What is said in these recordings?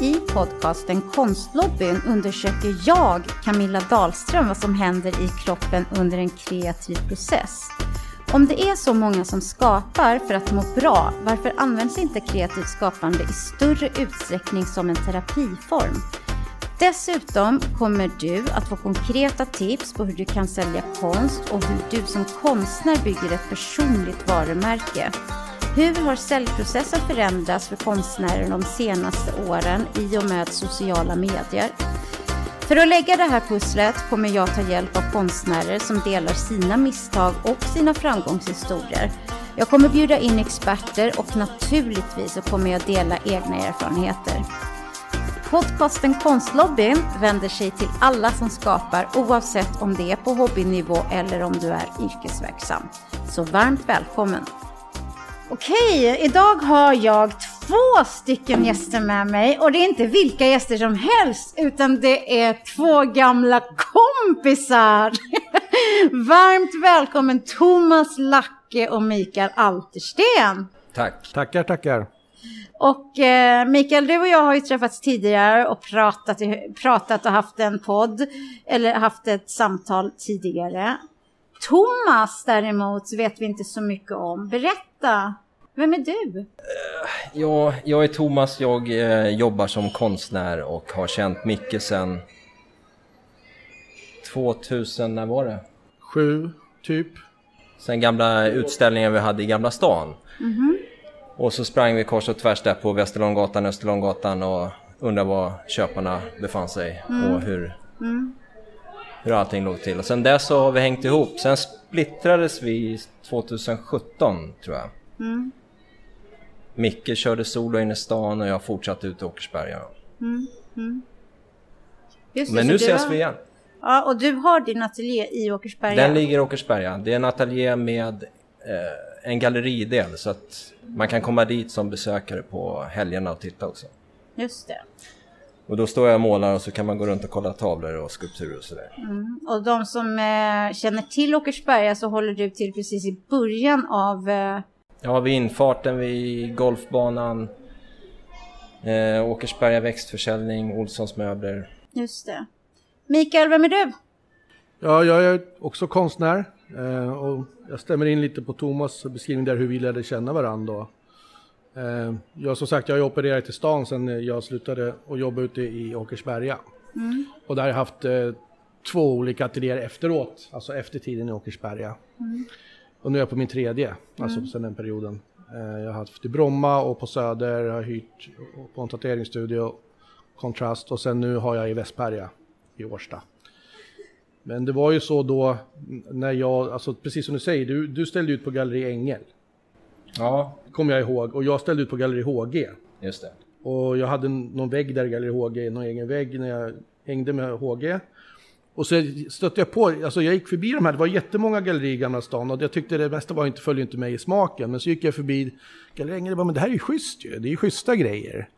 I podcasten Konstlobbyn undersöker jag, Camilla Dahlström, vad som händer i kroppen under en kreativ process. Om det är så många som skapar för att må bra, varför används inte kreativt skapande i större utsträckning som en terapiform? Dessutom kommer du att få konkreta tips på hur du kan sälja konst och hur du som konstnär bygger ett personligt varumärke. Hur har säljprocessen förändrats för konstnärer de senaste åren i och med sociala medier? För att lägga det här pusslet kommer jag ta hjälp av konstnärer som delar sina misstag och sina framgångshistorier. Jag kommer bjuda in experter och naturligtvis så kommer jag dela egna erfarenheter. Podcasten Konstlobbyn vänder sig till alla som skapar oavsett om det är på hobbynivå eller om du är yrkesverksam. Så varmt välkommen! Okej, idag har jag två stycken gäster med mig och det är inte vilka gäster som helst utan det är två gamla kompisar. Varmt välkommen Thomas Lacke och Mikael Altersten. Tack. Tackar, tackar. Och eh, Mikael, du och jag har ju träffats tidigare och pratat, pratat och haft en podd, eller haft ett samtal tidigare. Thomas däremot vet vi inte så mycket om. Berätta, vem är du? Ja, jag är Thomas, jag eh, jobbar som konstnär och har känt Micke sedan 2000, när var det? Sju, typ. Sen gamla utställningen vi hade i Gamla stan. Och så sprang vi kors och tvärs där på Västerlånggatan, Österlånggatan och undrade var köparna befann sig och hur, hur allting låg till. Och sen dess så har vi hängt ihop. Sen splittrades vi 2017 tror jag. Micke körde solo in i stan och jag fortsatte ut i Åkersberga. Just det, Men nu ses har- vi igen. Ja, och du har din ateljé i Åkersberga. Den ligger i Åkersberga. Det är en ateljé med eh, en galleridel så att man kan komma dit som besökare på helgerna och titta också. Just det. Och då står jag och målar och så kan man gå runt och kolla tavlor och skulpturer och sådär. Och de som eh, känner till Åkersberga så håller du till precis i början av... Eh, Ja, vid infarten vid golfbanan, eh, Åkersberga växtförsäljning, Olssons möbler. just det. Mikael, vem är du? Ja, jag är också konstnär eh, och jag stämmer in lite på Thomas beskrivning där hur vi lärde känna varandra. Eh, jag som sagt, jag har opererat i stan sedan jag slutade och jobba ute i Åkersberga. Och där har jag haft eh, två olika ateljéer efteråt, alltså efter tiden i Åkersberga. Och nu är jag på min tredje, alltså sedan den perioden. Eh, jag har haft i Bromma och på Söder, jag har hyrt på en tatueringsstudio, Kontrast och sen nu har jag i Västberga i Årsta. Men det var ju så då när jag, alltså precis som du säger, du, du ställde ut på Galleri Ängel. Ja, Kommer jag ihåg. Och jag ställde ut på Galleri HG. just det. Och jag hade någon vägg där i Galleri HG, någon egen vägg när jag hängde med HG. Och så stötte jag på, alltså jag gick förbi de här, det var jättemånga gallerier i Gamla stan och jag tyckte det mesta var inte, följde inte mig i smaken. Men så gick jag förbi Galleri Ängel och bara, men det här är ju schysst ju, det är ju schyssta grejer.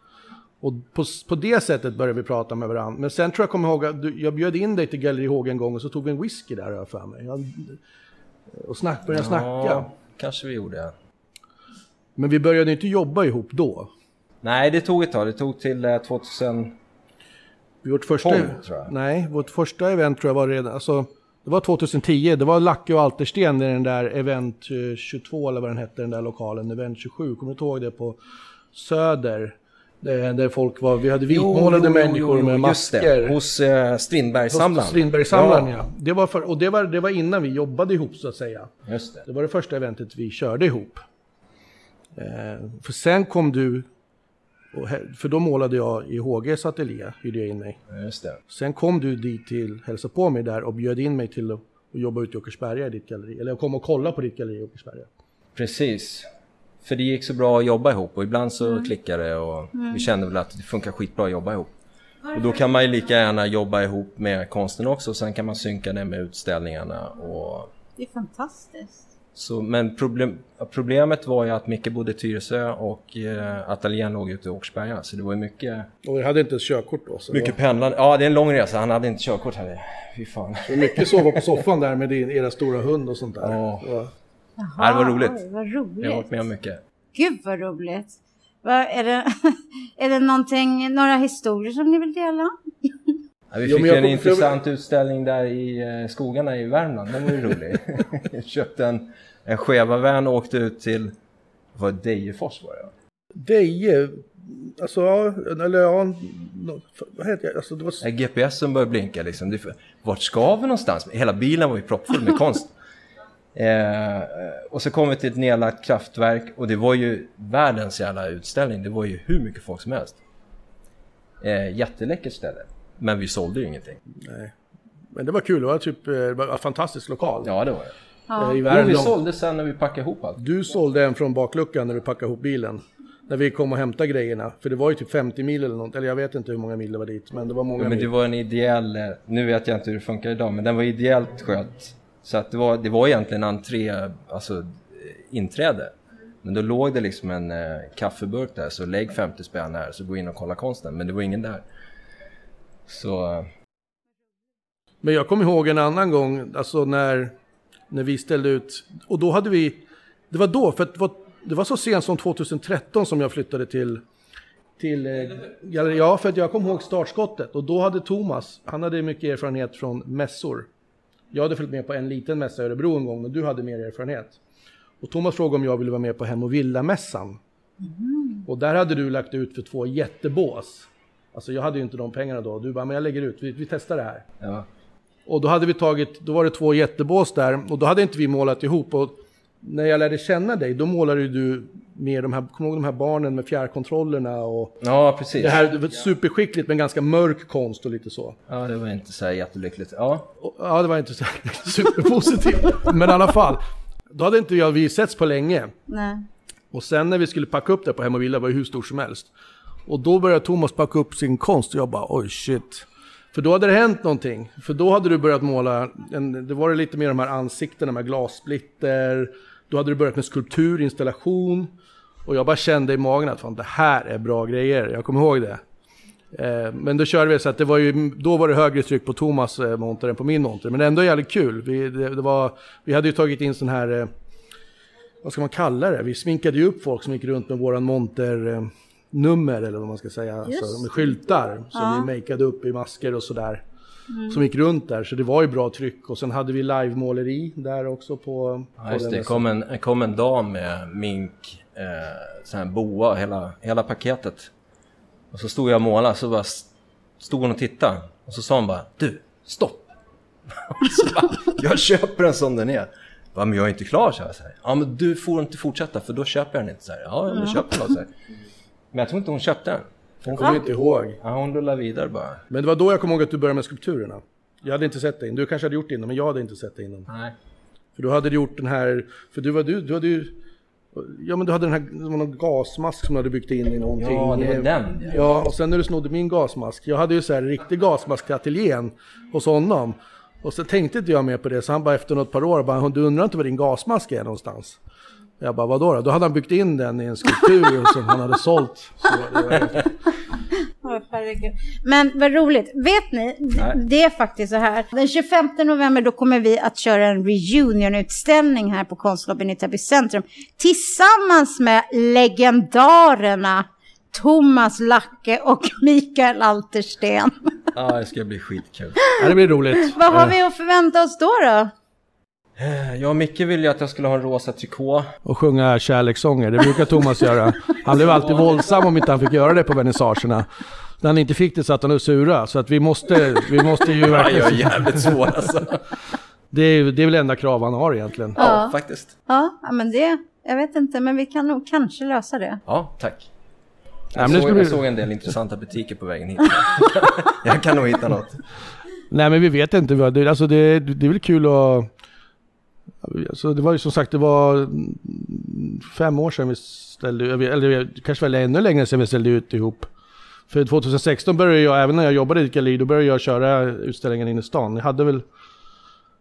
Och på, på det sättet började vi prata med varandra. Men sen tror jag kommer ihåg att jag bjöd in dig till Galleri HG en gång och så tog vi en whisky där har jag för mig. Jag, och snack, började snacka. Ja, kanske vi gjorde. Men vi började inte jobba ihop då. Nej, det tog ett tag. Det tog till eh, 2000... Vårt första, 12, tror jag. Nej, vårt första event tror jag var redan, alltså, det var 2010, det var Lacke och Altersten i den där event eh, 22 eller vad den hette, den där lokalen, event 27, kommer du ihåg det på Söder? Där, folk var, vi hade vitmålade människor med just det. masker. Hos eh, Strindbergssamlaren. Strindbergssamlaren ja. Det var, för, och det var, det var innan vi jobbade ihop så att säga. Just det. Det var det första eventet vi körde ihop. Eh, för sen kom du, för då målade jag i HGs ateljé, hyrde jag in mig. Just det. Sen kom du dit till, hälsa på mig där och bjöd in mig till att jobba ute i Åkersberga i ditt galleri. Eller jag kom och kolla på ditt galleri i Åkersberga. Precis. För det gick så bra att jobba ihop och ibland så klickade det och vi kände väl att det funkar skitbra att jobba ihop. Och då kan man ju lika gärna jobba ihop med konsten också, sen kan man synka det med utställningarna och Det är fantastiskt. Så, men problem, problemet var ju att Micke bodde i Tyresö och eh, ateljén låg ute i Åkersberga så det var ju mycket, Och jag hade inte ens körkort då. Så mycket pendlande. Ja, det är en lång resa, han hade inte körkort heller. Fy fan. var mycket sova på soffan där med din, era stora hund och sånt där. Ja. Och, Ja, det var roligt. Oj, vad Jag har varit roligt. med om mycket. Gud vad roligt. Va, är, det, är det någonting, några historier som ni vill dela? Ja, vi Jo, fick jag en intressant utställning där i eh, skogarna i Värmland, den var ju rolig. Jag köpte en, en Cheva-van och åkte ut till, vad var det, Dejefors var det? Deje, alltså ja, eller ja, vad heter det? Alltså det var... GPSen började blinka liksom. Det, vart ska vi någonstans? Hela bilen var ju proppfull med konst. Eh, och så kom vi till ett nedlagt kraftverk och det var ju världens jävla utställning. Det var ju hur mycket folk som helst. Eh, jätteläckert ställe. Men vi sålde ju ingenting. Nej. Men det var kul, det var typ eh, det var en fantastisk lokal. Ja, det var det. Ja. Jo, vi sålde sen när vi packade ihop allt. Du sålde en från bakluckan när du packade ihop bilen. När vi kom och hämtade grejerna. För det var ju typ 50 mil eller något. Eller jag vet inte hur många mil det var dit. Men det var många Ja, men det mil. var en ideell, eh, nu vet jag inte hur det funkar idag, men den var ideellt skött. Så att det var, det var egentligen entré, alltså eh, inträde. Men då låg det liksom en eh, kaffeburk där, så lägg 50 spänn här så gå in och kolla konsten. Men det var ingen där. Så, eh, Men jag kommer ihåg en annan gång, alltså när, när vi ställde ut. Och då hade vi, det var då, för det var, det var så sent som 2013 som jag flyttade till, till eh, galleri. Ja, för att jag kommer ihåg startskottet. Och då hade Thomas, han hade mycket erfarenhet från mässor. Jag hade följt med på en liten mässa i Örebro en gång, men du hade mer erfarenhet. Och Thomas frågade om jag ville vara med på Hem och Villa-mässan. Och där hade du lagt ut för två jättebås. Alltså jag hade ju inte de pengarna då. Du bara, men jag lägger ut, vi, vi testar det här. ja. Och då hade vi tagit, då var det två jättebås där och då hade inte vi målat ihop. Och när jag lärde känna dig, då målade ju du med de här, kommer ihåg de här barnen med fjärrkontrollerna och ja, precis. det här det var superskickligt men ganska mörk konst och lite så. Ja, det var inte så här jättelyckligt. Ja, Och, ja, det var inte så superpositivt, men i alla fall. Då hade inte jag, vi setts på länge. Nej. Och sen när vi skulle packa upp det på Hem och Villa var det hur stort som helst. Och då började Thomas packa upp sin konst och jag bara oj shit. För då hade det hänt någonting. För då hade du börjat måla, en, det var det lite mer de här ansiktena med glassplitter. Då hade du börjat med skulptur, installation. Och jag bara kände i magen att fan det här är bra grejer, jag kommer ihåg det. Eh, men då körde vi så att det var ju, då var det högre tryck på Thomas eh, monter än på min monter. Men ändå jävligt kul. Vi, det, det var, vi hade ju tagit in sån här eh, vad ska man kalla det? Vi sminkade ju upp folk som gick runt med våran monter eh, nummer eller vad man ska säga, alltså, med skyltar som Ja. vi makeade upp i masker och sådär. Som gick runt där, så det var ju bra tryck. Och sen hade vi livemåleri där också på... ja på just det. Kom en, kom en dam med mink, eh, sån här boa, hela, hela paketet. Och så stod jag och målade, så bara stod hon och tittade. Och så sa hon bara, du, stopp! Så bara, jag köper den som den är. Ja, men jag är inte klar, så jag. Så här. Ja, men du får inte fortsätta för då köper jag den inte. Så här. Ja, men köp den då. Så här. Men jag tror inte hon köpte den. Jag kommer inte ihåg. Ja, hon rullade vidare bara. Men det var då jag kom ihåg att du började med skulpturerna. Jag hade inte sett innan. Du kanske hade gjort det innan, men jag hade inte sett det innan. Nej. För du hade gjort den här, för du var du, du hade ju... Ja men du hade den här, någon gasmask som du hade byggt in i någonting. Ja, det var den. Ja. Ja, och sen när du snodde min gasmask. Jag hade ju så här riktig gasmask till ateljén hos honom. Och så tänkte inte jag mer på det, så han bara efter något par år bara, du undrar inte var din gasmask är någonstans? Jag bara, vadå då? Då hade han byggt in den i en skulptur som han hade sålt. Så det herregud. Men vad roligt. Vet ni, Nej. det är faktiskt så här. Den 25 november då kommer vi att köra en reunion-utställning här på Konstlobbyn i Täby centrum. Tillsammans med legendarerna Thomas Lacke och Mikael Altersten. Ja, det ska bli skitkul. ja, det blir roligt. Vad har vi att förvänta oss då? då? Jag och Micke ville ju att jag skulle ha en rosa trikå. Och sjunga kärlekssånger, det brukar Thomas göra. Han blev alltid våldsam om inte han fick göra det på vernissagerna. När han inte fick det satt han och sura, så att vi måste, vi måste ju Ja, jag är verkligen... jävligt svår alltså. Det är, det är väl enda krav han har egentligen. Ja, faktiskt. Ja, ja, men det, jag vet inte, men vi kan nog kanske lösa det. Ja, tack. Nej, Jag, men det såg, bli... jag såg en del intressanta butiker på vägen hit. jag kan nog hitta något. Nej men vi vet inte, alltså det, det är väl kul att... Alltså det var ju som sagt, det var fem år sedan vi ställde, eller kanske väl ännu längre sedan vi ställde ut ihop. För 2016 började jag, även när jag jobbade i galleri, då började jag köra utställningen inne i stan. Jag hade väl,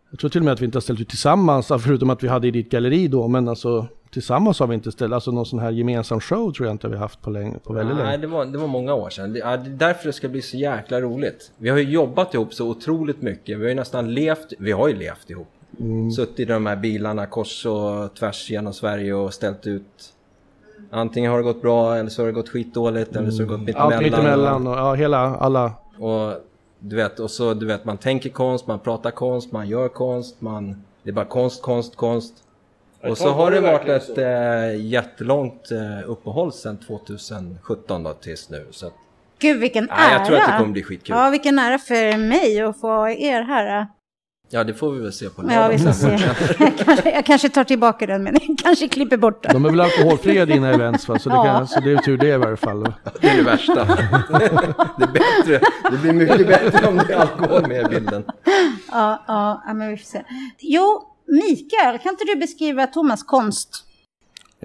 jag tror till och med att vi inte har ställt ut tillsammans, förutom att vi hade i ditt galleri då, men alltså tillsammans har vi inte ställt, alltså någon sån här gemensam show tror jag inte vi haft på, länge, på väldigt Nej, länge. det var, det var många år sedan. Det är därför det ska bli så jäkla roligt. Vi har ju jobbat ihop så otroligt mycket. Vi har ju nästan levt, vi har ju levt ihop. Suttit i de här bilarna kors och tvärs genom Sverige och ställt ut Antingen har det gått bra eller så har det gått skitdåligt eller så har det gått Allt mittemellan. mittemellan och ja, hela, alla. Och du vet, och så du vet, man tänker konst, man pratar konst, man gör konst, man... Det är bara konst, konst, konst. Och så har det varit ett äh, jättelångt äh, uppehåll sedan 2017 då tills nu. Så att, Gud vilken ja, ära! jag tror att det kommer bli skitkul. Ja, vilken ära för mig att få er här. Ja, det får vi väl se på Ja, vi får se. Jag kanske, jag kanske tar tillbaka den, men kanske klipper bort den. De är väl alkoholfria dina events va? Så det, kan, så det är tur det i varje fall. Det är det värsta. det är bättre. Det blir mycket bättre om det är alkohol med i bilden. Ja, ja, ja, men vi får se. Jo, Mikael, kan inte du beskriva Thomas konst?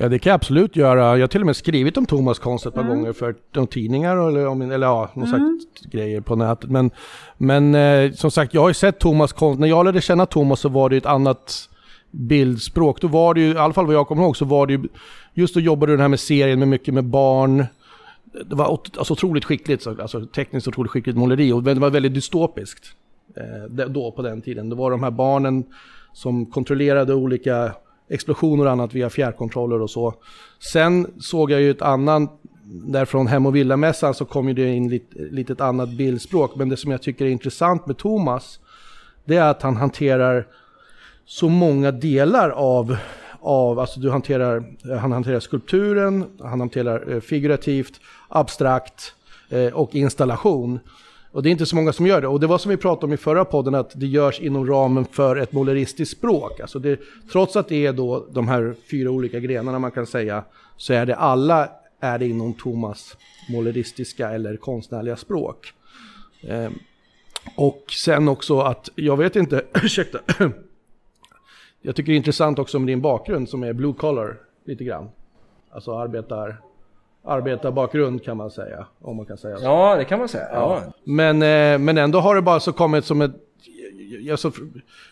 Ja, det kan jag absolut göra. Jag har till och med skrivit om Thomas konst ett par gånger för de tidningar eller, om, eller ja, någon sagt grejer på nätet. Men, men eh, som sagt, jag har ju sett Thomas konst. När jag lärde känna Thomas så var det ett annat bildspråk. Då var det ju, i alla fall vad jag kommer ihåg, så var det ju, just då jobbade du den här med serien med mycket med barn. Det var alltså, otroligt skickligt, så- alltså tekniskt otroligt skickligt måleri och det var väldigt dystopiskt. Eh, då på den tiden. Det var de här barnen som kontrollerade olika explosioner och annat via fjärrkontroller och så. Sen såg jag ju ett annat, där från Hem och Villamässan så kom ju det in lite, lite ett annat bildspråk. Men det som jag tycker är intressant med Thomas, det är att han hanterar så många delar av, av alltså du hanterar, han hanterar skulpturen, han hanterar eh, figurativt, abstrakt eh, och installation. Och det är inte så många som gör det. Och det var som vi pratade om i förra podden, att det görs inom ramen för ett måleristiskt språk. Alltså det, trots att det är då de här fyra olika grenarna man kan säga, så är det alla är det inom Thomas måleristiska eller konstnärliga språk. Eh, och sen också att, jag vet inte, ursäkta. Jag tycker det är intressant också med din bakgrund som är blue collar lite grann. Alltså arbetar, arbetarbakgrund kan man säga, om man kan säga så. Ja, det kan man säga. Ja. Men, eh, men ändå har det bara så kommit som ett... Alltså,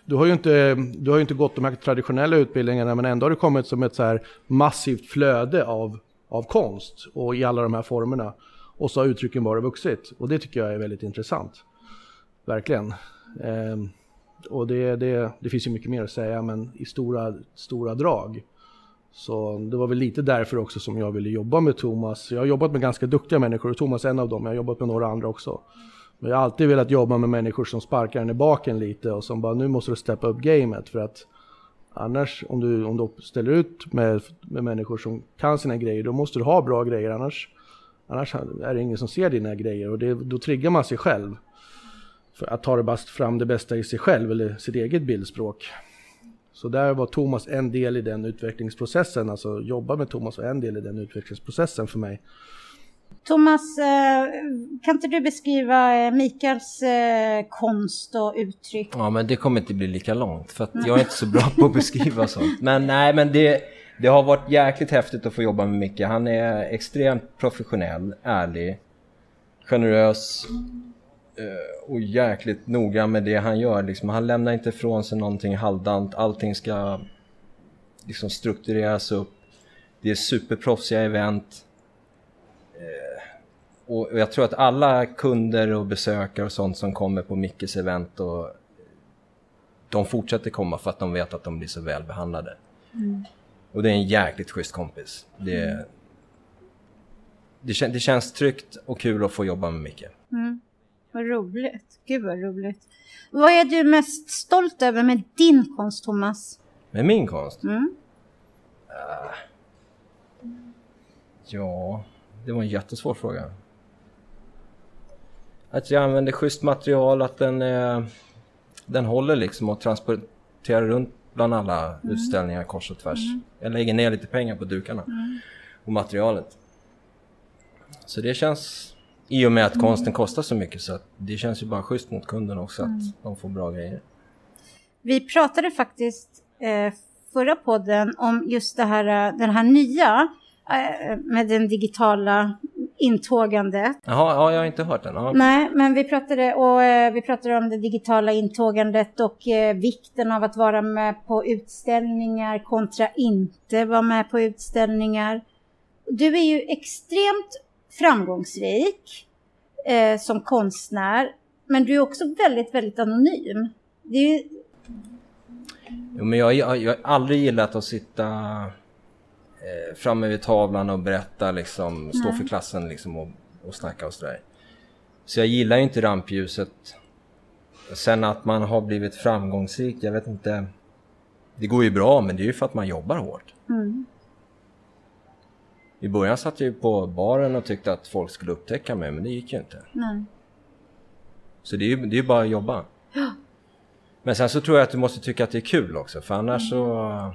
du, har ju inte, du har ju inte gått de här traditionella utbildningarna men ändå har det kommit som ett så här massivt flöde av, av konst och i alla de här formerna. Och så har uttrycken bara vuxit och det tycker jag är väldigt intressant. Verkligen. Ehm, och det, det, det finns ju mycket mer att säga men i stora, stora drag. Så det var väl lite därför också som jag ville jobba med Thomas. Jag har jobbat med ganska duktiga människor och Thomas är en av dem. Jag har jobbat med några andra också. Men jag har alltid velat jobba med människor som sparkar en i baken lite och som bara nu måste du steppa upp gamet för att annars om du, om du ställer ut med, med människor som kan sina grejer då måste du ha bra grejer annars, annars är det ingen som ser dina grejer och det, då triggar man sig själv. För att ta det fram det bästa i sig själv eller sitt eget bildspråk. Så där var Thomas en del i den utvecklingsprocessen, alltså jobba med Thomas var en del i den utvecklingsprocessen för mig. Thomas, eh, kan inte du beskriva eh, Mikaels eh, konst och uttryck? Ja, men det kommer inte bli lika långt för att jag är inte så bra på att beskriva sånt. Men nej, men det, det har varit jäkligt häftigt att få jobba med Micke. Han är extremt professionell, ärlig, generös och jäkligt noggrann med det han gör. Liksom, han lämnar inte ifrån sig någonting halvdant. Allting ska liksom struktureras upp. Det är superproffsiga event. Eh, och jag tror att alla kunder och besökare och sånt som kommer på Mickes event och de fortsätter komma för att de vet att de blir så väl behandlade. Och det är en jäkligt schysst kompis. Det, det, kän, det känns tryggt och kul att få jobba med Micke. Vad roligt. Gud vad roligt. Vad är du mest stolt över med din konst, Thomas? Med min konst? Mm. Ah. ja, det var en jättesvår fråga. Att jag använder schysst material, att den, eh, den håller liksom och transporterar runt bland alla utställningar kors och tvärs. Jag lägger ner lite pengar på dukarna och materialet. Så det känns, i och med att konsten kostar så mycket, så att det känns ju bara schysst mot kunden också att de får bra grejer. Vi pratade faktiskt eh, förra podden om just det här, eh, den här nya eh, med den digitala intågandet. Jaha, ja, jag har inte hört den. Ja. Nej, men vi pratade, och, eh, vi pratade om det digitala intågandet och eh, vikten av att vara med på utställningar kontra inte vara med på utställningar. Du är ju extremt framgångsrik eh, som konstnär, men du är också väldigt, väldigt anonym. Det är ju, Jo, men jag, jag, jag har aldrig gillat att sitta eh, framme vid tavlan och berätta liksom, stå för klassen liksom och, och snacka och sådär. Så jag gillar ju inte rampljuset. Sen att man har blivit framgångsrik, jag vet inte. Det går ju bra men det är ju för att man jobbar hårt. Mm. I början satt jag ju på baren och tyckte att folk skulle upptäcka mig men det gick ju inte. Nej. Så det är ju det är bara att jobba. Men sen så tror jag att du måste tycka att det är kul också för annars så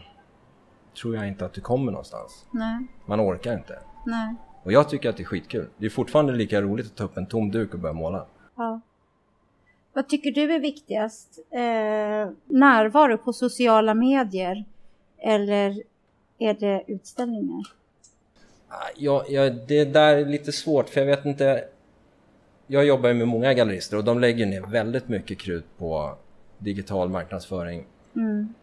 tror jag inte att du kommer någonstans. Nej. Man orkar inte. Nej. Och jag tycker att det är skitkul. Det är fortfarande lika roligt att ta upp en tom duk och börja måla. Ja. Vad tycker du är viktigast? Eh, närvaro på sociala medier eller är det utställningar? Ja, ja, det där är lite svårt för jag vet inte. Jag jobbar ju med många gallerister och de lägger ner väldigt mycket krut på digital marknadsföring. Mm.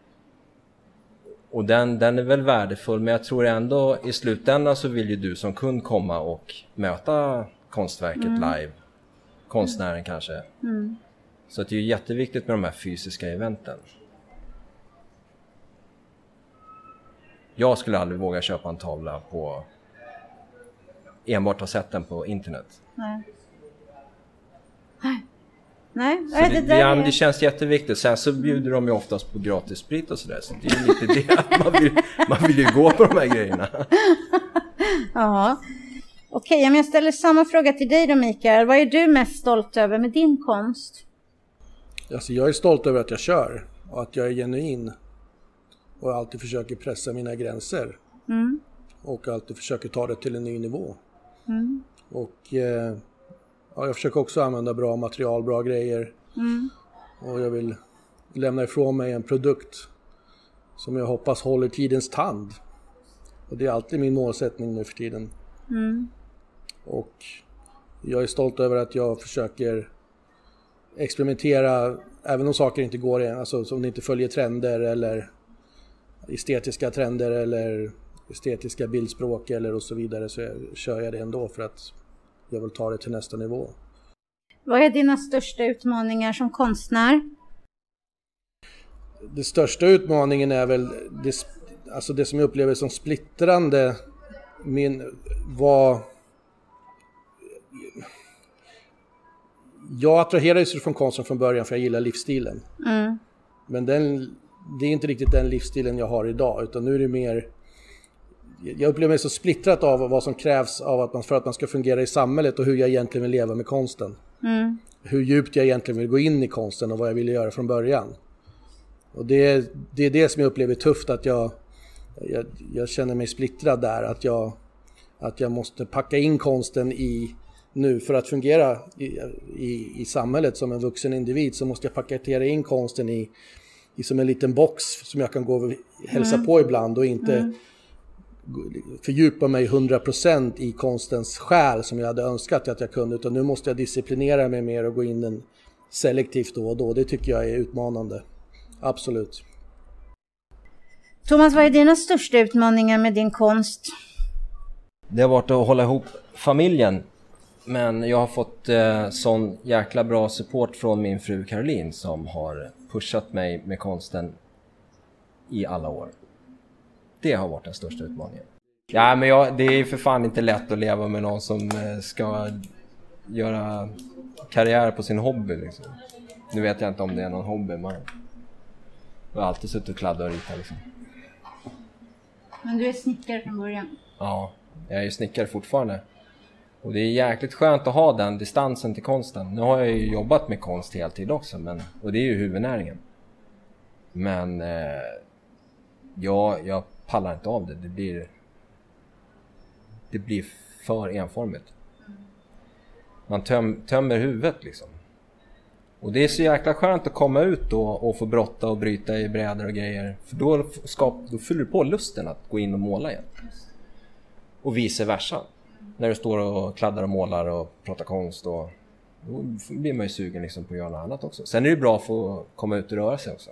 Och den, den är väl värdefull men jag tror ändå i slutändan så vill ju du som kund komma och möta konstverket live. Konstnären kanske. Mm. Så att det är ju jätteviktigt med de här fysiska eventen. Jag skulle aldrig våga köpa en tavla på enbart ha sett den på internet. Nej. Nej, Så det, det det, ja, det känns jätteviktigt. Sen så bjuder de ju oftast på gratis sprit och sådär. Så det är ju lite det att man vill, man vill ju gå på de här grejerna. Ja. Okej, om jag ställer samma fråga till dig då Mikael. Vad är du mest stolt över med din konst? Alltså jag är stolt över att jag kör och att jag är genuin. Och alltid försöker pressa mina gränser. Mm. Och alltid försöker ta det till en ny nivå. Mm. Och eh, ja, jag försöker också använda bra material, bra grejer. Mm. Och jag vill lämna ifrån mig en produkt som jag hoppas håller tidens tand. Och det är alltid min målsättning nu för tiden. Mm. Och jag är stolt över att jag försöker experimentera även om saker inte går igen, alltså om det inte följer trender eller estetiska trender eller estetiska bildspråk eller och så vidare så jag, kör jag det ändå för att jag vill ta det till nästa nivå. Vad är dina största utmaningar som konstnär? Det största utmaningen är väl det, alltså det som jag upplever som splittrande min, var Jag attraherades från konsten från början för jag gillar livsstilen. Mm. Men den, det är inte riktigt den livsstilen jag har idag utan nu är det mer jag upplever mig så splittrat av vad som krävs av att man, för att man ska fungera i samhället och hur jag egentligen vill leva med konsten. Mm. Hur djupt jag egentligen vill gå in i konsten och vad jag ville göra från början. Och det, det är det som jag upplever tufft att jag, jag, jag känner mig splittrad där. Att jag, att jag måste packa in konsten i nu för att fungera i, i, i samhället som en vuxen individ så måste jag paketera in konsten i, i som en liten box som jag kan gå och hälsa på ibland och inte fördjupa mig 100% i konstens själ som jag hade önskat att jag kunde utan nu måste jag disciplinera mig mer och gå in den selektivt då och då. Det tycker jag är utmanande. Absolut. Thomas, vad är dina största utmaningar med din konst? Det har varit att hålla ihop familjen. Men jag har fått eh, sån jäkla bra support från min fru Caroline som har pushat mig med konsten i alla år. Det har varit den största utmaningen. Ja, men jag, det är för fan inte lätt att leva med någon som eh, ska göra karriär på sin hobby liksom. Nu vet jag inte om det är någon hobby, men jag har alltid suttit och kladdat och ritat liksom. Men du är snickare från början. Ja, jag är ju snickare fortfarande. Och det är jäkligt skönt att ha den distansen till konsten. Nu har jag ju jobbat med konst heltid också, men, och det är ju huvudnäringen. Men eh, jag, jag pallar inte av det. Det blir, det blir för enformigt. Man töm, tömmer huvudet liksom. Och det är så jäkla skönt att komma ut då och få brotta och bryta i brädor och grejer. För då, skap, då fyller du på lusten att gå in och måla igen. Och vice versa. När du står och kladdar och målar och pratar konst och då blir man ju sugen liksom på att göra något annat också. Sen är det bra att få komma ut och röra sig också.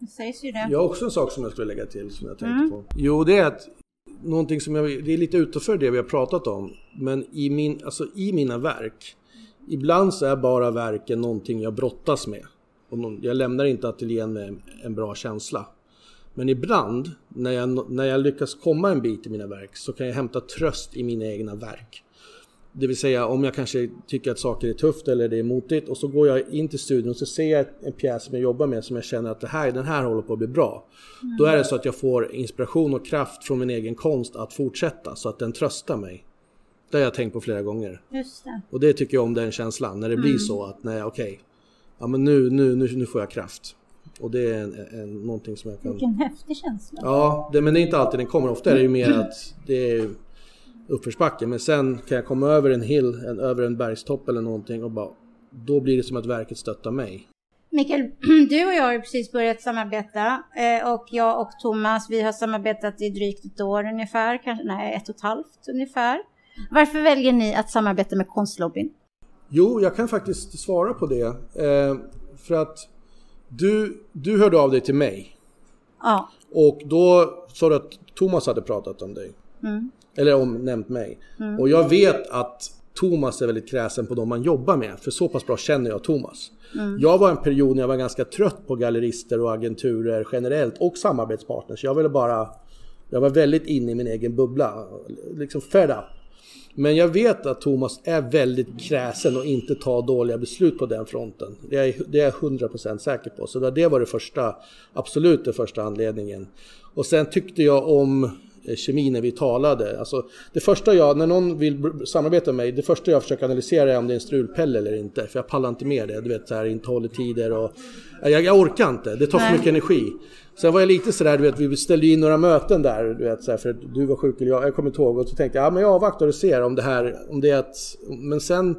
Det sägs ju det. Jag har också en sak som jag skulle lägga till som jag tänkte på. Jo, det är att någonting som jag, det är lite utanför det vi har pratat om. Men i, min, alltså, i mina verk, ibland så är bara verken någonting jag brottas med. Och jag lämnar inte ateljén med en bra känsla. Men ibland när jag, när jag lyckas komma en bit i mina verk så kan jag hämta tröst i mina egna verk. Det vill säga om jag kanske tycker att saker är tufft eller det är motigt och så går jag in till studion och så ser jag en pjäs som jag jobbar med som jag känner att det här, den här håller på att bli bra. Mm. Då är det så att jag får inspiration och kraft från min egen konst att fortsätta så att den tröstar mig. Det har jag tänkt på flera gånger. Just det. Och det tycker jag om den känslan, när det mm. blir så att nej okej, okay, ja men nu, nu, nu, nu får jag kraft. Och det är en, en, någonting som jag kan... Vilken häftig känsla. Ja, det, men det är inte alltid den kommer. Ofta är det ju mer att det är uppförsbacke. Men sen kan jag komma över en hill, en, över en bergstopp eller någonting och bara... Då blir det som att verket stöttar mig. Mikael, du och jag har precis börjat samarbeta eh, och jag och Thomas, vi har samarbetat i drygt ett år ungefär, kanske, nej ett och ett halvt ungefär. Varför väljer ni att samarbeta med Konstlobbyn? Jo, jag kan faktiskt svara på det. Eh, för att du, du hörde av dig till mig. Ja. Och då sa du att Thomas hade pratat om dig. Mm. Eller om nämnt mig. Mm. Och jag vet att Thomas är väldigt kräsen på de man jobbar med. För så pass bra känner jag Thomas. Mm. Jag var en period när jag var ganska trött på gallerister och agenturer generellt och samarbetspartners. Jag ville bara... Jag var väldigt inne i min egen bubbla. Liksom fed up. Men jag vet att Thomas är väldigt kräsen och inte tar dåliga beslut på den fronten. Det är, det är jag 100% säker på. Så det var det första, absolut den första anledningen. Och sen tyckte jag om kemi när vi talade. Alltså, det första jag, när någon vill samarbeta med mig, det första jag försöker analysera är om det är en strulpelle eller inte. För jag pallar inte med det. Du vet, så här, inte håller tider och... Jag, jag orkar inte, det tar för mycket energi. Sen var jag lite sådär, du vet, vi ställde in några möten där, du vet, så här, för att du var sjuk eller jag, jag kommer inte ihåg. Och så tänkte jag, ja men jag avvaktar och ser om det här, om det är att... Men sen,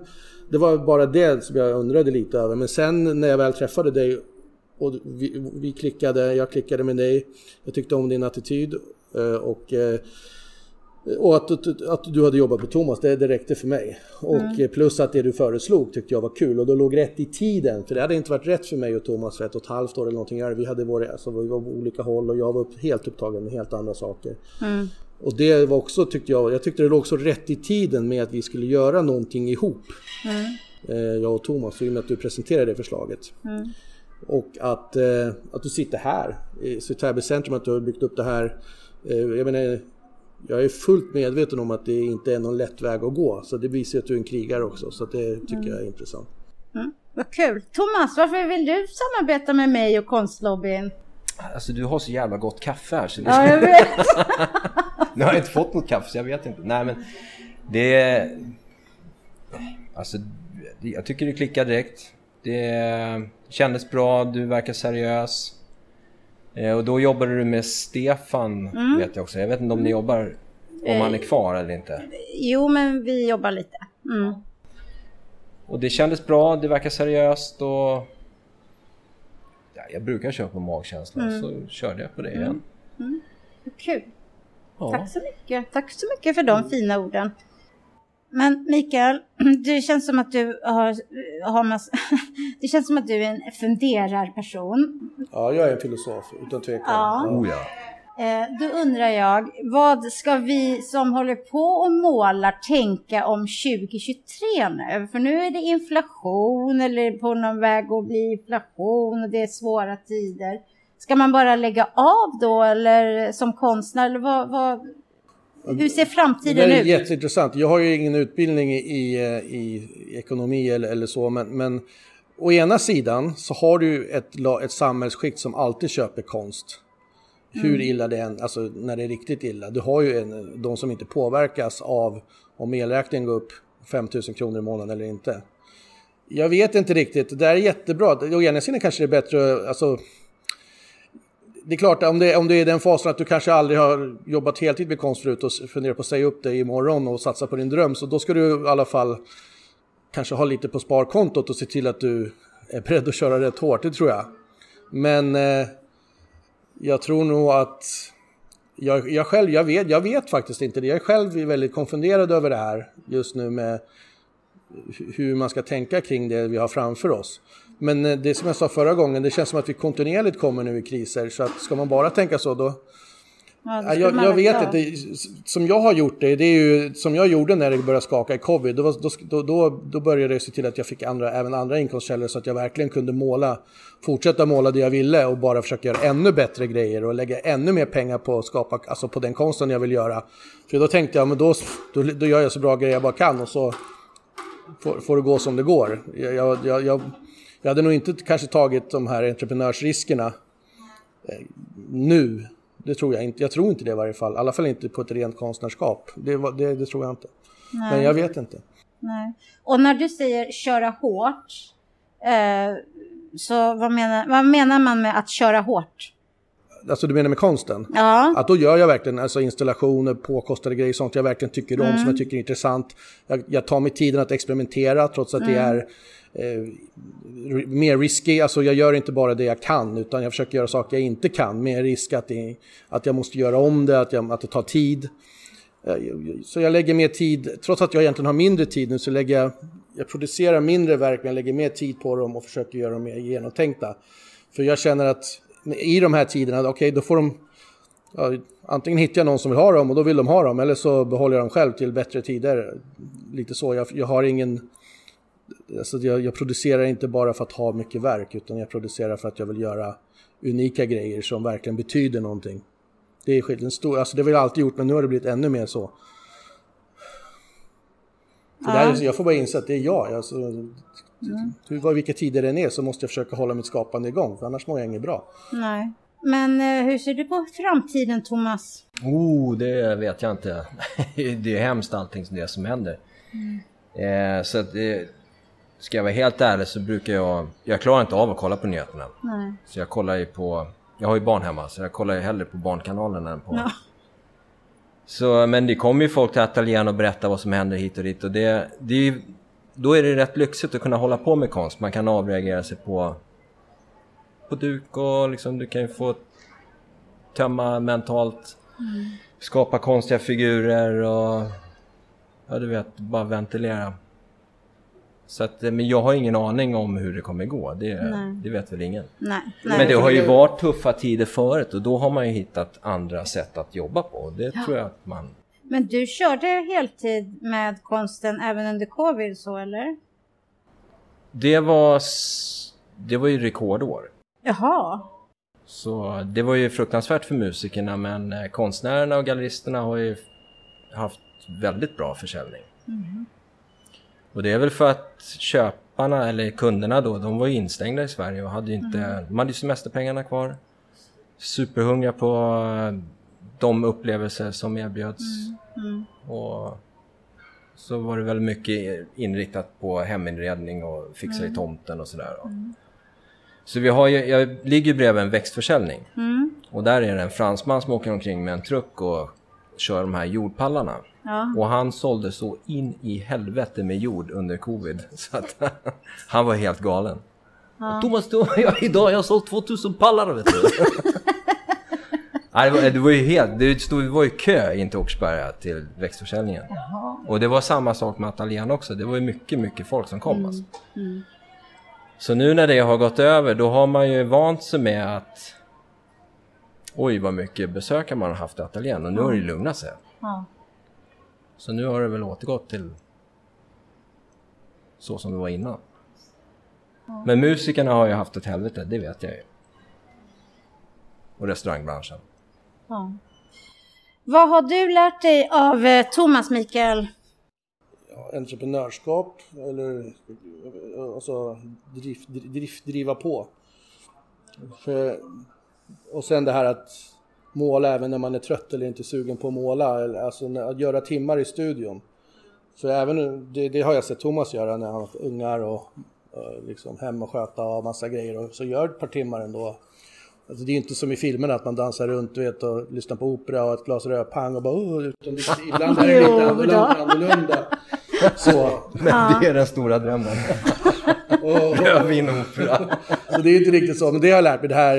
det var bara det som jag undrade lite över. Men sen när jag väl träffade dig och vi, vi klickade, jag klickade med dig. Jag tyckte om din attityd eh, och eh, och att, att, att, du hade jobbat med Thomas, det, det räckte för mig. Och mm. plus att det du föreslog tyckte jag var kul och det låg rätt i tiden. För det hade inte varit rätt för mig och Thomas för ett och ett halvt år eller någonting. Vi, hade varit, alltså, vi var på olika håll och jag var helt upptagen med helt andra saker. Mm. Och det var också, tyckte jag, jag tyckte det låg så rätt i tiden med att vi skulle göra någonting ihop. Mm. Eh, jag och Thomas, i och med att du presenterade det förslaget. Mm. Och att, eh, att du sitter här i Täby centrum, att du har byggt upp det här. Eh, jag menar, jag är fullt medveten om att det inte är någon lätt väg att gå. Så det visar att du är en krigare också. Så det tycker mm. jag är intressant. Mm. Vad kul! Thomas, varför vill du samarbeta med mig och konstlobbyn? Alltså du har så jävla gott kaffe här. Så det... Ja, jag vet. nu har jag inte fått något kaffe så jag vet inte. Nej men det... Alltså jag tycker det klickar direkt. Det kändes bra, du verkar seriös. Eh, och då jobbade du med Stefan, mm. vet jag också. Jag vet inte om ni jobbar, om han är kvar eller inte? Jo, men vi jobbar lite. Mm. Och det kändes bra, det verkar seriöst och... Ja, jag brukar köra på magkänsla, mm. så körde jag på det igen. Mm. mm. Kul. Ja. Tack så mycket. Tack så mycket för de fina orden. Men Mikael, det känns som att du har, har massa, det känns som att du är en funderarperson. Ja, jag är en filosof utan tvekan. Ja. Oh, ja. Eh, då undrar jag, vad ska vi som håller på och målar tänka om 2023 nu? För nu är det inflation eller på någon väg att bli inflation och det är svåra tider. Ska man bara lägga av då eller som konstnär eller vad, vad hur ser framtiden ut? Det är ut? jätteintressant. Jag har ju ingen utbildning i, i ekonomi eller, eller så, men, men å ena sidan så har du ett, ett samhällsskikt som alltid köper konst. Hur mm. illa det än, alltså när det är riktigt illa. Du har ju en, de som inte påverkas av om elräkningen går upp 5000 kronor i månaden eller inte. Jag vet inte riktigt, det där är jättebra. Å ena sidan kanske det är bättre, alltså det är klart, om det, om det är den fasen att du kanske aldrig har jobbat heltid med konst förut och funderar på att säga upp dig imorgon och satsa på din dröm, så då ska du i alla fall kanske ha lite på sparkontot och se till att du är beredd att köra rätt hårt, det tror jag. Men eh, jag tror nog att jag, jag, själv, jag vet, jag vet faktiskt inte det. Jag är själv väldigt konfunderad över det här just nu med hur man ska tänka kring det vi har framför oss. Men eh, det som jag sa förra gången, det känns som att vi kontinuerligt kommer nu i kriser. Så att ska man bara tänka så då, Ja, jag, jag vet inte, som jag har gjort det, det är ju som jag gjorde när det började skaka i covid. Då, då, då, då började jag se till att jag fick andra, även andra inkomstkällor så att jag verkligen kunde måla, fortsätta måla det jag ville och bara försöka göra ännu bättre grejer och lägga ännu mer pengar på att skapa, alltså på den konsten jag vill göra. För då tänkte jag, men då, då, då gör jag så bra grejer jag bara kan och så får, får det gå som det går. Jag, jag, jag, jag, hade nog inte kanske tagit de här entreprenörsriskerna eh, nu. Det tror jag inte. Jag tror inte det i varje fall. I alla fall inte på ett rent konstnärskap. Det, det, det tror jag inte. Men jag vet inte. Nej. Och när du säger köra hårt, eh, så vad menar, vad menar man med att köra hårt? Alltså du menar med konsten? Ja, Att då gör jag verkligen alltså installationer, påkostade grejer, sånt jag verkligen tycker om, Mm. som jag tycker är intressant. Jag, jag tar mig tiden att experimentera trots att det Mm. är eh, mer risky. Alltså jag gör inte bara det jag kan, utan jag försöker göra saker jag inte kan. Med risk att, det, att jag måste göra om det, att, jag, att det tar tid. Eh, så jag lägger mer tid, trots att jag egentligen har mindre tid nu, så lägger jag, jag producerar mindre verk, men jag lägger mer tid på dem och försöker göra dem mer genomtänkta. För jag känner att i de här tiderna, okej, då får de ja, antingen hittar jag någon som vill ha dem och då vill de ha dem eller så behåller jag dem själv till bättre tider. Lite så. Jag, jag har ingen... Alltså jag, jag producerar inte bara för att ha mycket verk utan jag producerar för att jag vill göra unika grejer som verkligen betyder någonting. Det är skillnaden stor. Alltså det har jag alltid gjort men nu har det blivit ännu mer så. Det här, är- jag får bara inse att det är jag. Alltså, hur, vad, vilka tider den är så måste jag försöka hålla mitt skapande igång för annars mår jag inget bra. nej. Men eh, hur ser du på framtiden, Thomas? Oh, det vet jag inte. det är hemskt allting det som händer. Eh, så att det, ska jag vara helt ärlig så brukar jag, jag klarar inte av att kolla på nyheterna. Nej. Så jag kollar ju på, jag har ju barn hemma så jag kollar ju hellre på Barnkanalen än på... Ja. Så, men det kommer ju folk till ateljén och berättar vad som händer hit och dit och det, det är ju, då är det rätt lyxigt att kunna hålla på med konst. Man kan avreagera sig på, på duk och liksom du kan ju få tömma mentalt, skapa konstiga figurer och ja du vet, bara ventilera. Så att, men jag har ingen aning om hur det kommer gå, det, det vet väl ingen. Nej. nej. Men det har ju varit tuffa tider förut och då har man ju hittat andra sätt att jobba på. Det tror jag att man... Men du körde heltid med konsten även under covid så eller? Det var, det var ju rekordår. Jaha. Så det var ju fruktansvärt för musikerna men eh, konstnärerna och galleristerna har ju haft väldigt bra försäljning. Och det är väl för att köparna eller kunderna då, de var ju instängda i Sverige och hade inte, de hade ju semesterpengarna kvar. Superhungriga på eh, de upplevelser som erbjöds. Och så var det väl mycket inriktat på heminredning och fixa i tomten och sådär. då. Så vi har ju, jag ligger bredvid en växtförsäljning. Mm. Och där är det en fransman som åker omkring med en truck och kör de här jordpallarna. Ja. Och han sålde så in i helvete med jord under covid. Så att han var helt galen. Thomas, du, jag, idag har jag sålt 2000 pallar vet du. Nej, det, var, det var ju helt, det, stod, det var ju kö in till Åkersberga till växtförsäljningen. Och det var samma sak med ateljén också. Det var ju mycket, mycket folk som kom alltså. Så nu när det har gått över då har man ju vant sig med att Oj vad mycket besökare man har haft i ateljén och nu har det lugnat sig. Ja. Så nu har det väl återgått till så som det var innan. Men musikerna har ju haft ett helvete, det vet jag ju. Och restaurangbranschen. ja. Vad har du lärt dig av eh, Thomas, Mikael? entreprenörskap eller alltså drift, drift, driva på. För, och sen det här att måla även när man är trött eller inte sugen på att måla. Eller, alltså att göra timmar i studion. För även, det, det har jag sett Thomas göra när han har ungar och eh, liksom hem och sköta och massa grejer. Och så gör ett par timmar ändå. Alltså det är inte som i filmerna att man dansar runt vet, och lyssnar på opera och ett glas rödpang och bara oh, utan det, ibland är det lite annorlunda. annorlunda. Så, Men det är den stora drömmen. Och, Rödvin och opera. så det är inte riktigt så, men det har jag lärt mig. Det här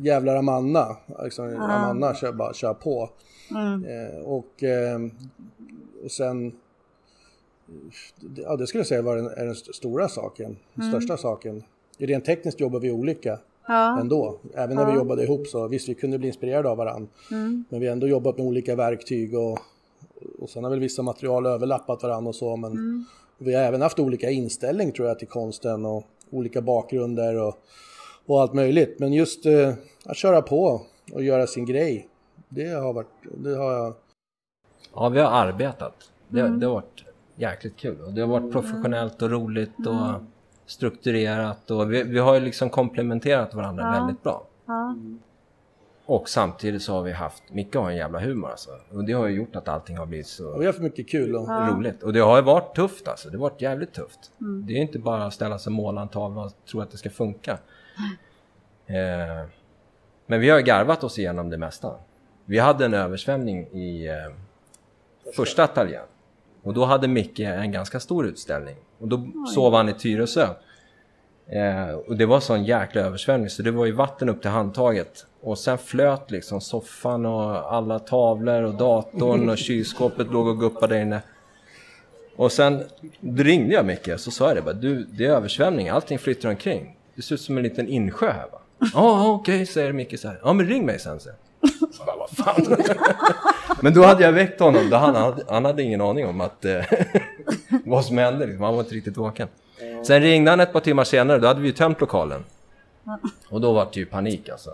jävlar Amanna. Liksom, Amanna kör bara kör på. Eh, och, eh, och sen, ja det skulle jag säga var den, är den st- stora saken, den största saken. Rent tekniskt jobbar vi olika. ja. ändå. Även när ja. vi jobbade ihop så visst, vi kunde bli inspirerade av varandra. Mm. Men vi har ändå jobbat med olika verktyg och, och sen har väl vissa material överlappat varandra och så. Men mm. Vi har även haft olika inställning tror jag till konsten och olika bakgrunder och, och allt möjligt. Men just eh, att köra på och göra sin grej, det har varit, det har jag... Ja, vi har arbetat. Det, mm. det har varit jäkligt kul. Och det har varit professionellt och roligt och mm. strukturerat och vi, vi har ju liksom komplementerat varandra ja. väldigt bra. Ja. Och samtidigt så har vi haft, Micke har en jävla humor alltså. Och det har ju gjort att allting har blivit så vi har haft mycket kul och... roligt. Och det har ju varit tufft alltså. Det har varit jävligt tufft. Mm. Det är inte bara att ställa sig och måla en tavla och tro att det ska funka. Eh, men vi har ju garvat oss igenom det mesta. Vi hade en översvämning i eh, första ateljén. Och då hade Micke en ganska stor utställning. Och då Oj. sov han i Tyresö. Eh, och det var sån jäkla översvämning så det var ju vatten upp till handtaget. Och sen flöt liksom soffan och alla tavlor och datorn och kylskåpet låg och guppade inne. Och sen ringde jag Micke så sa jag det bara, du det är översvämning, allting flyttar omkring. Det ser ut som en liten insjö här va? Ja oh, okej, okay, säger Micke så här. Ja men ring mig sen. säger Bara, vad fan? Men då hade jag väckt honom. Då han, han hade ingen aning om att, eh, vad som hände. Liksom. Han var inte riktigt vaken. Sen ringde han ett par timmar senare. Då hade vi ju tömt lokalen. Och då var det ju panik alltså.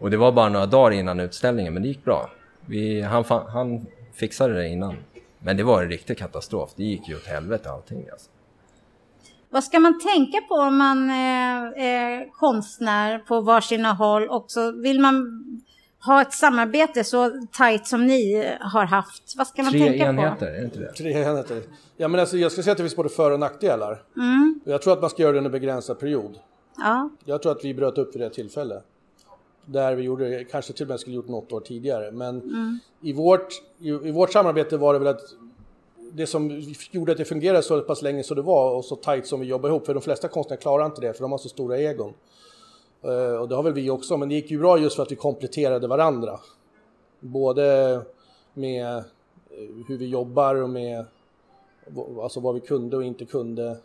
Och det var bara några dagar innan utställningen, men det gick bra. Vi, han, han fixade det innan. Men det var en riktig katastrof. Det gick ju åt helvete allting alltså. Vad ska man tänka på om man är, är konstnär på varsina håll och så vill man ha ett samarbete så tajt som ni har haft? Vad ska man Tre tänka enheter, på? är inte det? Tre enheter. Ja, men alltså, jag ska säga att det finns både för och nackdelar. Mm. Jag tror att man ska göra det under begränsad period. Ja. Jag tror att vi bröt upp vid det tillfället. Där vi gjorde, kanske till och med skulle gjort något år tidigare. Men mm. i, vårt, i, i, vårt samarbete var det väl att det som gjorde att det fungerade så pass länge som det var och så tajt som vi jobbade ihop. För de flesta konstnärer klarar inte det för de har så stora egon. Eh, och det har väl vi också, men det gick ju bra just för att vi kompletterade varandra. Både med eh, hur vi jobbar och med alltså vad vi kunde och inte kunde.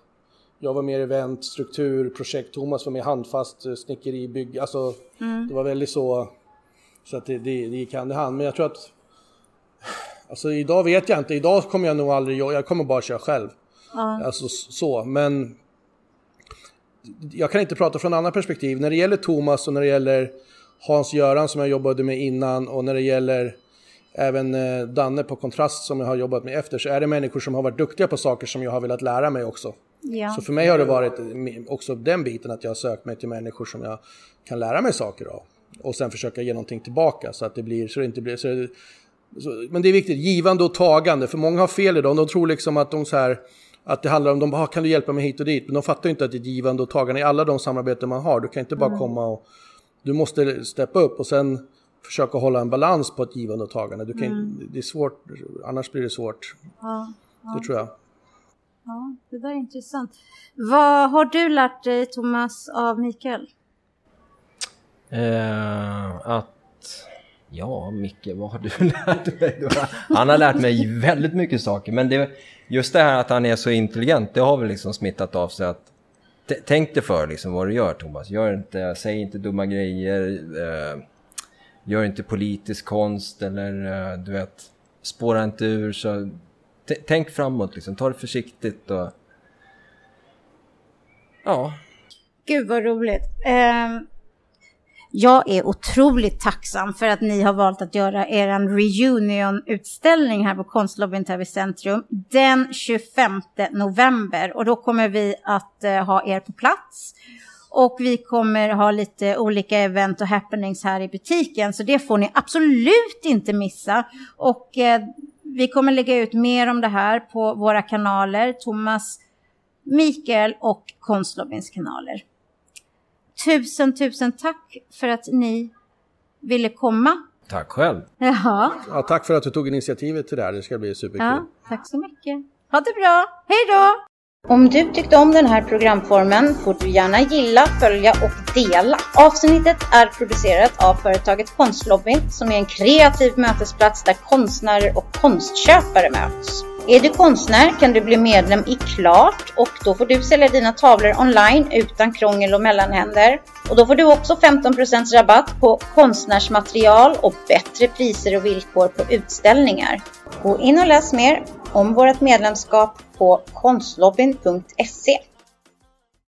Jag var mer event, struktur, projekt. Thomas var mer handfast, eh, snickeri, bygg. Alltså mm. det var väldigt så, så att det, det, det gick hand i hand. Men jag tror att, alltså idag vet jag inte. Idag kommer jag nog aldrig, jag kommer bara köra själv. Mm. Alltså så, men jag kan inte prata från andra perspektiv. När det gäller Thomas och när det gäller Hans-Göran som jag jobbade med innan och när det gäller även eh, Danne på Kontrast som jag har jobbat med efter så är det människor som har varit duktiga på saker som jag har velat lära mig också. Ja. Så för mig har det varit också den biten att jag har sökt mig till människor som jag kan lära mig saker av. Och sen försöka ge någonting tillbaka så att det blir, så det inte blir, så det, så, men det är viktigt, givande och tagande, för många har fel idag. De tror liksom att de så här, att det handlar om, de bara, kan du hjälpa mig hit och dit? Men de fattar ju inte att det är givande och tagande i alla de samarbeten man har. Du kan inte bara mm. komma och, du måste steppa upp och sen försöka hålla en balans på ett givande och tagande. Du kan, mm. Det är svårt, annars blir det svårt. Ja, ja. Det tror jag. Ja, det där är intressant. Vad har du lärt dig, Thomas, av Mikael? Eh, att Ja, Micke, vad har du lärt dig? Han har lärt mig väldigt mycket saker, men det, just det här att han är så intelligent, det har väl liksom smittat av sig att Tänk dig för liksom vad du gör Thomas. Gör inte, säg inte dumma grejer. Eh, gör inte politisk konst eller eh, du vet, spåra inte ur. Så, tänk framåt liksom, ta det försiktigt och... Ja. Gud vad roligt. Um jag är otroligt tacksam för att ni har valt att göra er reunion-utställning här på Konstlobbyn Täby centrum den 25 november. Och då kommer vi att eh, ha er på plats. Och vi kommer ha lite olika event och happenings här i butiken. Så det får ni absolut inte missa. Och eh, vi kommer lägga ut mer om det här på våra kanaler. Thomas, Mikael och Konstlobbyns kanaler. Tusen, tusen tack för att ni ville komma. Tack själv. Jaha. Ja, tack för att du tog initiativet till det här. Det ska bli superkul. Ja, tack så mycket. Ha det bra. Hej då! Om du tyckte om den här programformen får du gärna gilla, följa och dela. Avsnittet är producerat av företaget Konstlobbyn som är en kreativ mötesplats där konstnärer och konstköpare möts. Är du konstnär kan du bli medlem i Klart och då får du sälja dina tavlor online utan krångel och mellanhänder. Och då får du också 15% rabatt på konstnärsmaterial och bättre priser och villkor på utställningar. Gå in och läs mer om vårt medlemskap på konstlobbyn.se